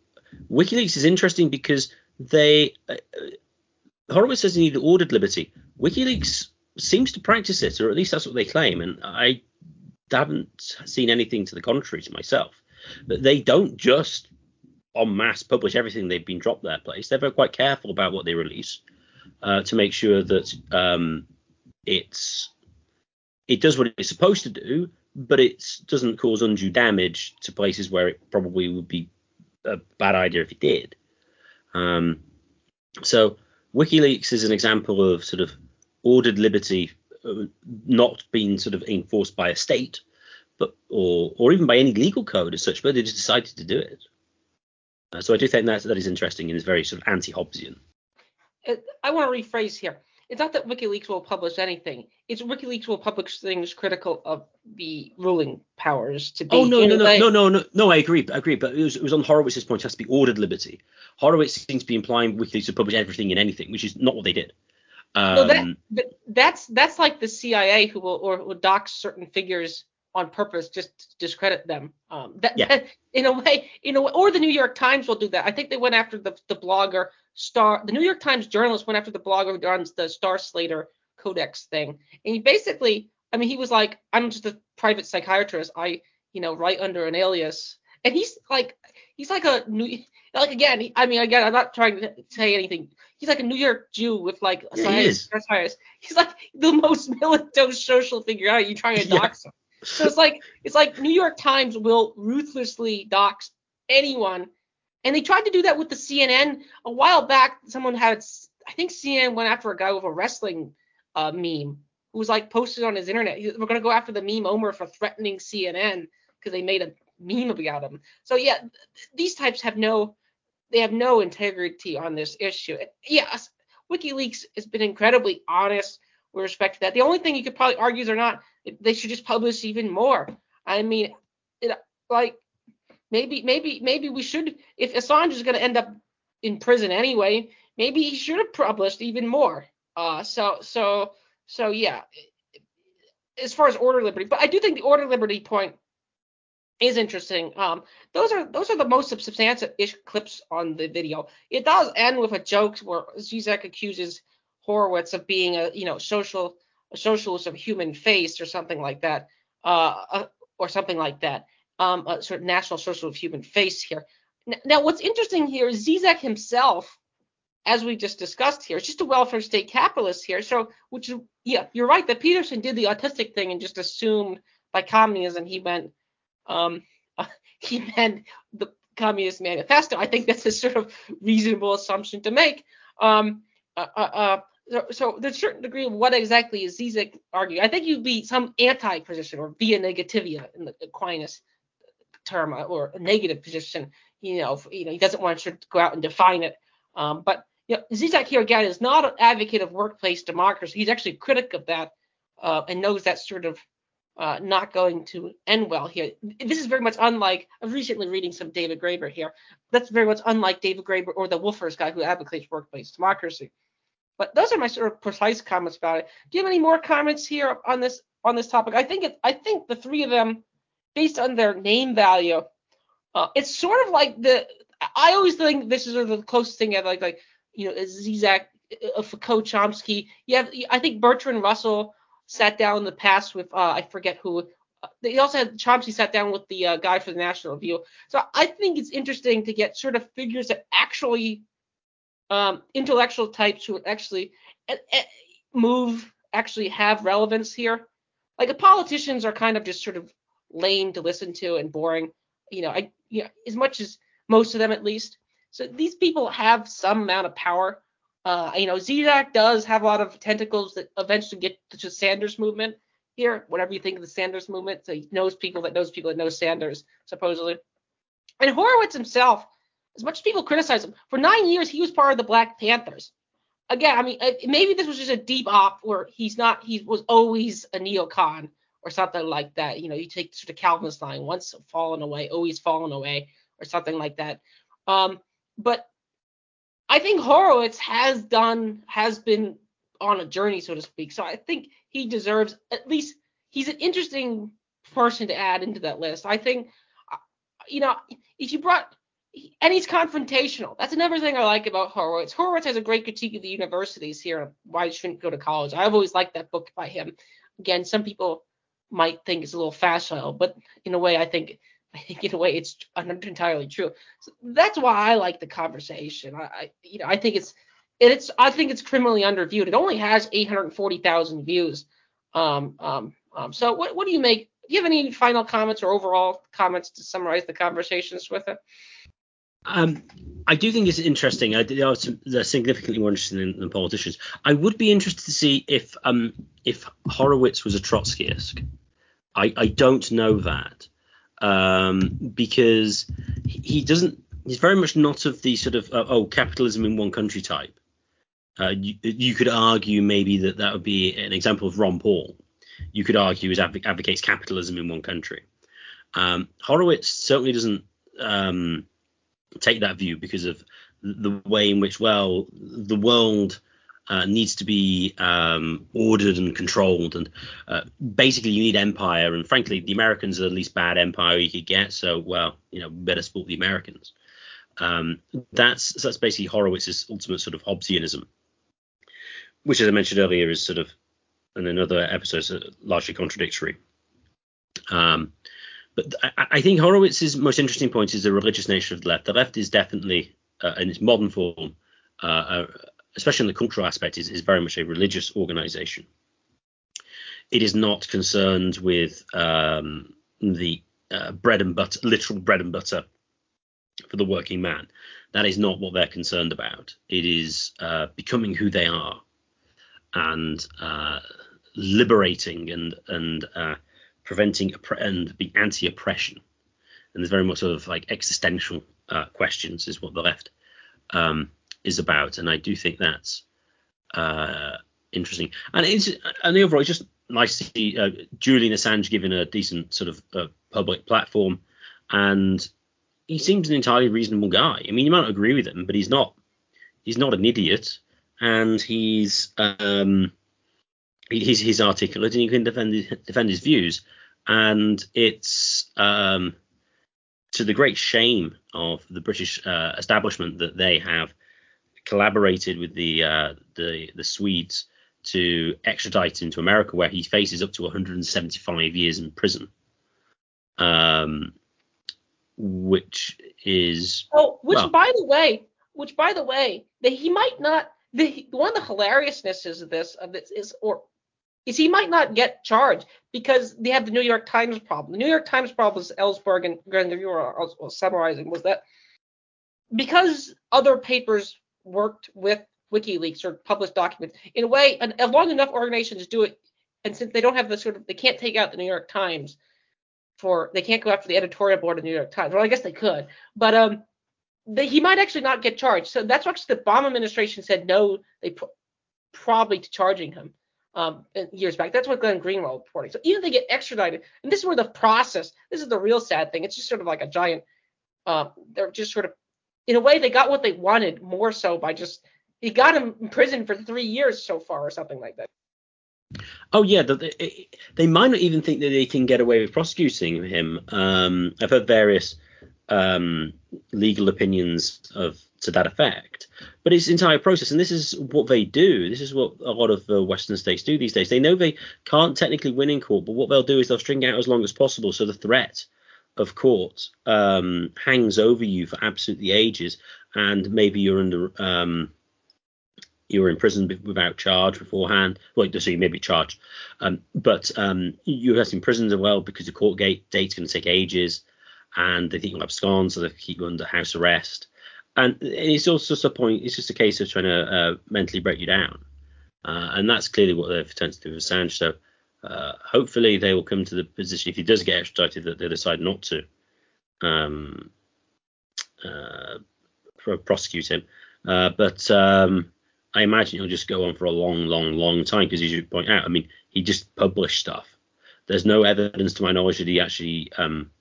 Speaker 1: WikiLeaks is interesting because they uh, Horowitz says they need ordered liberty. WikiLeaks seems to practice it, or at least that's what they claim, and I haven't seen anything to the contrary to myself. But they don't just en masse publish everything they've been dropped their place. They're very quite careful about what they release uh, to make sure that um, it's it does what it's supposed to do, but it doesn't cause undue damage to places where it probably would be a bad idea if it did. Um, so WikiLeaks is an example of sort of ordered liberty uh, not being sort of enforced by a state, but or or even by any legal code as such, but they just decided to do it. Uh, so I do think that that is interesting and is very sort of anti-Hobbesian.
Speaker 2: Uh, I want to rephrase here. It's not that WikiLeaks will publish anything. It's WikiLeaks will publish things critical of the ruling powers to be.
Speaker 1: Oh no no no, no no no no I agree I agree but it was, it was on Horowitz's point it has to be ordered liberty. Horowitz seems to be implying WikiLeaks would publish everything and anything, which is not what they did.
Speaker 2: Um, no, that, that's that's like the CIA who will or will dox certain figures on purpose just to discredit them. Um, that, yeah. that, in a way, in a way, or the New York Times will do that. I think they went after the the blogger Star. The New York Times journalist went after the blogger who runs the Star Slater Codex thing, and he basically, I mean, he was like, I'm just a private psychiatrist. I, you know, write under an alias, and he's like, he's like a new, like again, he, I mean, again, I'm not trying to say anything. He's like a New York Jew with like a yeah, science. He he's like the most militant social figure out. You trying to dox yeah. him? So it's like it's like New York Times will ruthlessly dox anyone, and they tried to do that with the CNN a while back. Someone had, I think CNN went after a guy with a wrestling uh, meme who was like posted on his internet. We're gonna go after the meme Omer for threatening CNN because they made a meme about him. So yeah, these types have no, they have no integrity on this issue. Yes, WikiLeaks has been incredibly honest with respect to that. The only thing you could probably argue is or not they should just publish even more. I mean, it, like maybe maybe maybe we should if Assange is going to end up in prison anyway, maybe he should have published even more. Uh, so so so yeah. As far as order liberty, but I do think the order liberty point is interesting. Um, those are those are the most substantive-ish clips on the video. It does end with a joke where Zizek accuses Horowitz of being a you know social socialist of human face or something like that, uh, uh, or something like that, um, a sort of national social of human face here. Now, what's interesting here is Zizek himself, as we just discussed here, is just a welfare state capitalist here. So, which is, yeah, you're right that Peterson did the autistic thing and just assumed by communism he meant, um, he meant the Communist Manifesto. I think that's a sort of reasonable assumption to make. Um, uh, uh, uh so, there's a certain degree of what exactly is Zizek arguing. I think you'd be some anti-position or via negativia in the Aquinas term uh, or a negative position. You know, you know, he doesn't want to go out and define it. Um, but you know, Zizek here again is not an advocate of workplace democracy. He's actually a critic of that uh, and knows that sort of uh, not going to end well here. This is very much unlike. I'm recently reading some David Graeber here. That's very much unlike David Graeber or the Wolfers guy who advocates workplace democracy. But those are my sort of precise comments about it. Do you have any more comments here on this on this topic? I think it. I think the three of them, based on their name value, uh, it's sort of like the. I always think this is sort of the closest thing I like like you know Zizek, uh, Foucault, Chomsky. Have I think Bertrand Russell sat down in the past with uh, I forget who. They also had Chomsky sat down with the uh, guy for the National Review. So I think it's interesting to get sort of figures that actually um, intellectual types who actually uh, move, actually have relevance here. Like the politicians are kind of just sort of lame to listen to and boring. You know, I you know, as much as most of them at least. So these people have some amount of power uh, you know, Zizek does have a lot of tentacles that eventually get to the Sanders movement here. Whatever you think of the Sanders movement, so he knows people that knows people that know Sanders, supposedly. And Horowitz himself, as much as people criticize him, for nine years he was part of the Black Panthers. Again, I mean, uh, maybe this was just a deep op where he's not, he was always a neocon or something like that. You know, you take sort of Calvinist line, once fallen away, always fallen away, or something like that. Um, but I think Horowitz has done has been on a journey, so to speak. So I think he deserves at least he's an interesting person to add into that list. I think you know if you brought and he's confrontational. That's another thing I like about Horowitz. Horowitz has a great critique of the universities here, why you shouldn't go to college. I've always liked that book by him. Again, some people might think it's a little facile, but in a way, I think I think in a way it's entirely true. So that's why I like the conversation. I, I, you know I think it's it's I think it's criminally underviewed. It only has 840,000 views. Um, um, um, so what what do you make? Do you have any final comments or overall comments to summarize the conversations with it?
Speaker 1: Um, I do think it's interesting. I, they are they're significantly more interesting than, than, politicians. I would be interested to see if um if Horowitz was a Trotskyist. I, I don't know that um, because he doesn't. He's very much not of the sort of uh, oh capitalism in one country type. Uh, you, you, could argue maybe that that would be an example of Ron Paul. You could argue he advocates capitalism in one country. Um, Horowitz certainly doesn't um, take that view because of the way in which well the world uh, needs to be um, ordered and controlled. And uh, basically, you need empire. And frankly, the Americans are the least bad empire you could get. So, well, you know, better support the Americans. Um, that's that's basically Horowitz's ultimate sort of Hobbesianism, which, as I mentioned earlier, is sort of in another episode largely contradictory. Um, but I, I, think Horowitz's most interesting point is the religious nature of the left. The left is definitely, uh, in its modern form, uh, especially in the cultural aspect, is, is very much a religious organization. It is not concerned with um, the uh, bread and butter, literal bread and butter for the working man. That is not what they're concerned about. It is uh, becoming who they are and uh, liberating and and uh, preventing and being anti-oppression. And there's very much sort of like existential uh, questions is what the left um, is about, and I do think that's uh, interesting. And it's and the overall, it's just nice to see uh, Julian Assange given a decent sort of uh, public platform, and he seems an entirely reasonable guy. I mean, you might not agree with him, but he's not he's not an idiot, and he's um, he's he's articulate and he can defend his, defend his views, and it's um, to the great shame of the British uh, establishment that they have collaborated with the uh, the the Swedes to extradite him to America, where he faces up to 175 years in prison. Um, which is
Speaker 2: oh, which well, by the way, which by the way, that he might not. The one of the hilariousnesses of this of this is or is he might not get charged because they have the New York Times problem. The New York Times problem, as Ellsberg and Grand Review are summarizing, was that because other papers worked with WikiLeaks or published documents in a way, as long enough organizations do it, and since they don't have the sort of, they can't take out the New York Times for, they can't go after the editorial board of the New York Times. Well, I guess they could, but um, he might actually not get charged. So that's actually the Obama administration said no, they probably to charging him. Um, years back. That's what Glenn Greenwald reporting. So even if they get extradited, and this is where the process, this is the real sad thing. It's just sort of like a giant. Um, they're just sort of, in a way, they got what they wanted more so by just he got him in prison for three years so far or something like that.
Speaker 1: Oh yeah, they, they might not even think that they can get away with prosecuting him. Um, I've heard various um, legal opinions of to that effect, but it's entire process, and this is what they do. This is what a lot of the Western states do these days. They know they can't technically win in court, but what they'll do is they'll string out as long as possible, so the threat of court um, hangs over you for absolutely ages, and maybe you're under um, you were in prison without charge beforehand. Well, so you may be charged, um, but um, you're in prison as well because the court gate date's going to take ages, and they think you'll abscond, so they keep you under house arrest. And it's also just a point. It's just a case of trying to uh, mentally break you down, uh, and that's clearly what they've attempted to do with Assange. So uh, hopefully they will come to the position if he does get extradited that they decide not to um, uh, prosecute him. Uh, but um, I imagine he'll just go on for a long, long, long time because, as you point out, I mean, he just published stuff. There's no evidence, to my knowledge, that he actually um,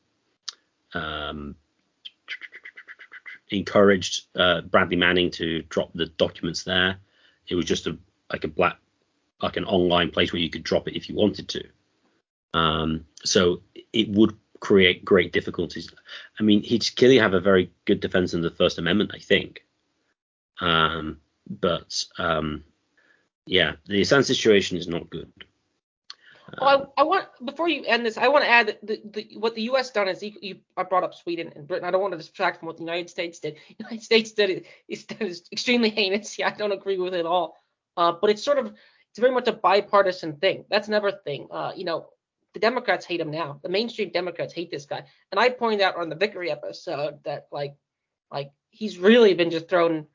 Speaker 1: um, encouraged uh, Bradley Manning to drop the documents there. It was just a like a black, like an online place where you could drop it if you wanted to. Um, so it would create great difficulties. I mean, he'd clearly have a very good defense in the First Amendment, I think. Um, but um, yeah, the Assange situation is not good.
Speaker 2: Well, I, I, want before you end this, I want to add that the, the, what the U.S. done is you, I brought up Sweden and Britain. I don't want to distract from what the United States did. The United States did is, is extremely heinous. Yeah, I don't agree with it at all. Uh, but it's sort of it's very much a bipartisan thing. That's another thing. Uh, you know, the Democrats hate him now. The mainstream Democrats hate this guy. And I pointed out on the Vickery episode that like like he's really been just thrown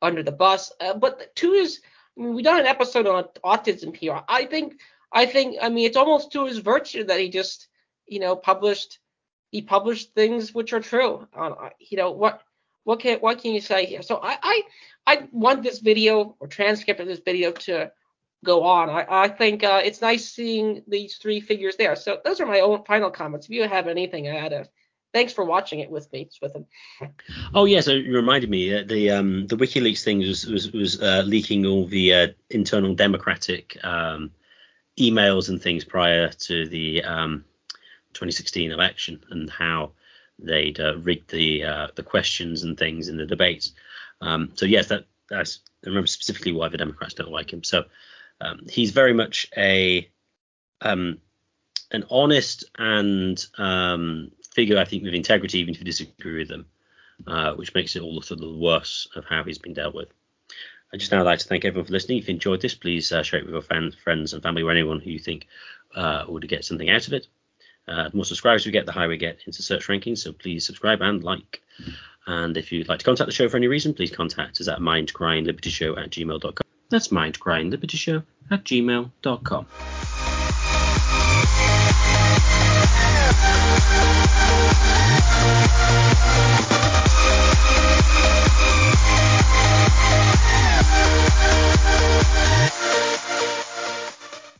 Speaker 2: under the bus. Uh, but to his, I mean, we done an episode on autism PR. I think, I think, I mean, it's almost to his virtue that he just, you know, published, he published things which are true. Uh, you know, what, what can, what can you say here? So I, I, I want this video or transcript of this video to go on. I, I think uh, it's nice seeing these three figures there. So those are my own final comments. If you have anything to add, thanks for watching it with me, with him.
Speaker 1: Oh yes, you reminded me uh, the um, the WikiLeaks thing was was, was uh, leaking all the uh, internal Democratic um, emails and things prior to the um, 2016 election and how they'd uh, rigged the uh, the questions and things in the debates. Um, so yes, that that's I remember specifically why the Democrats don't like him. So um, he's very much a um, an honest and um, figure, I think, with integrity, even if you disagree with them, uh, which makes it all the little worse of how he's been dealt with. I just now like to thank everyone for listening. If you enjoyed this, please uh, share it with your fans, friends and family or anyone who you think uh, would get something out of it. Uh, the more subscribers we get, the higher we get into search rankings. So please subscribe and like. And if you'd like to contact the show for any reason, please contact us at mindcrimelibertyshow at gmail.com. That's mindcrimelibertyshow at gmail.com.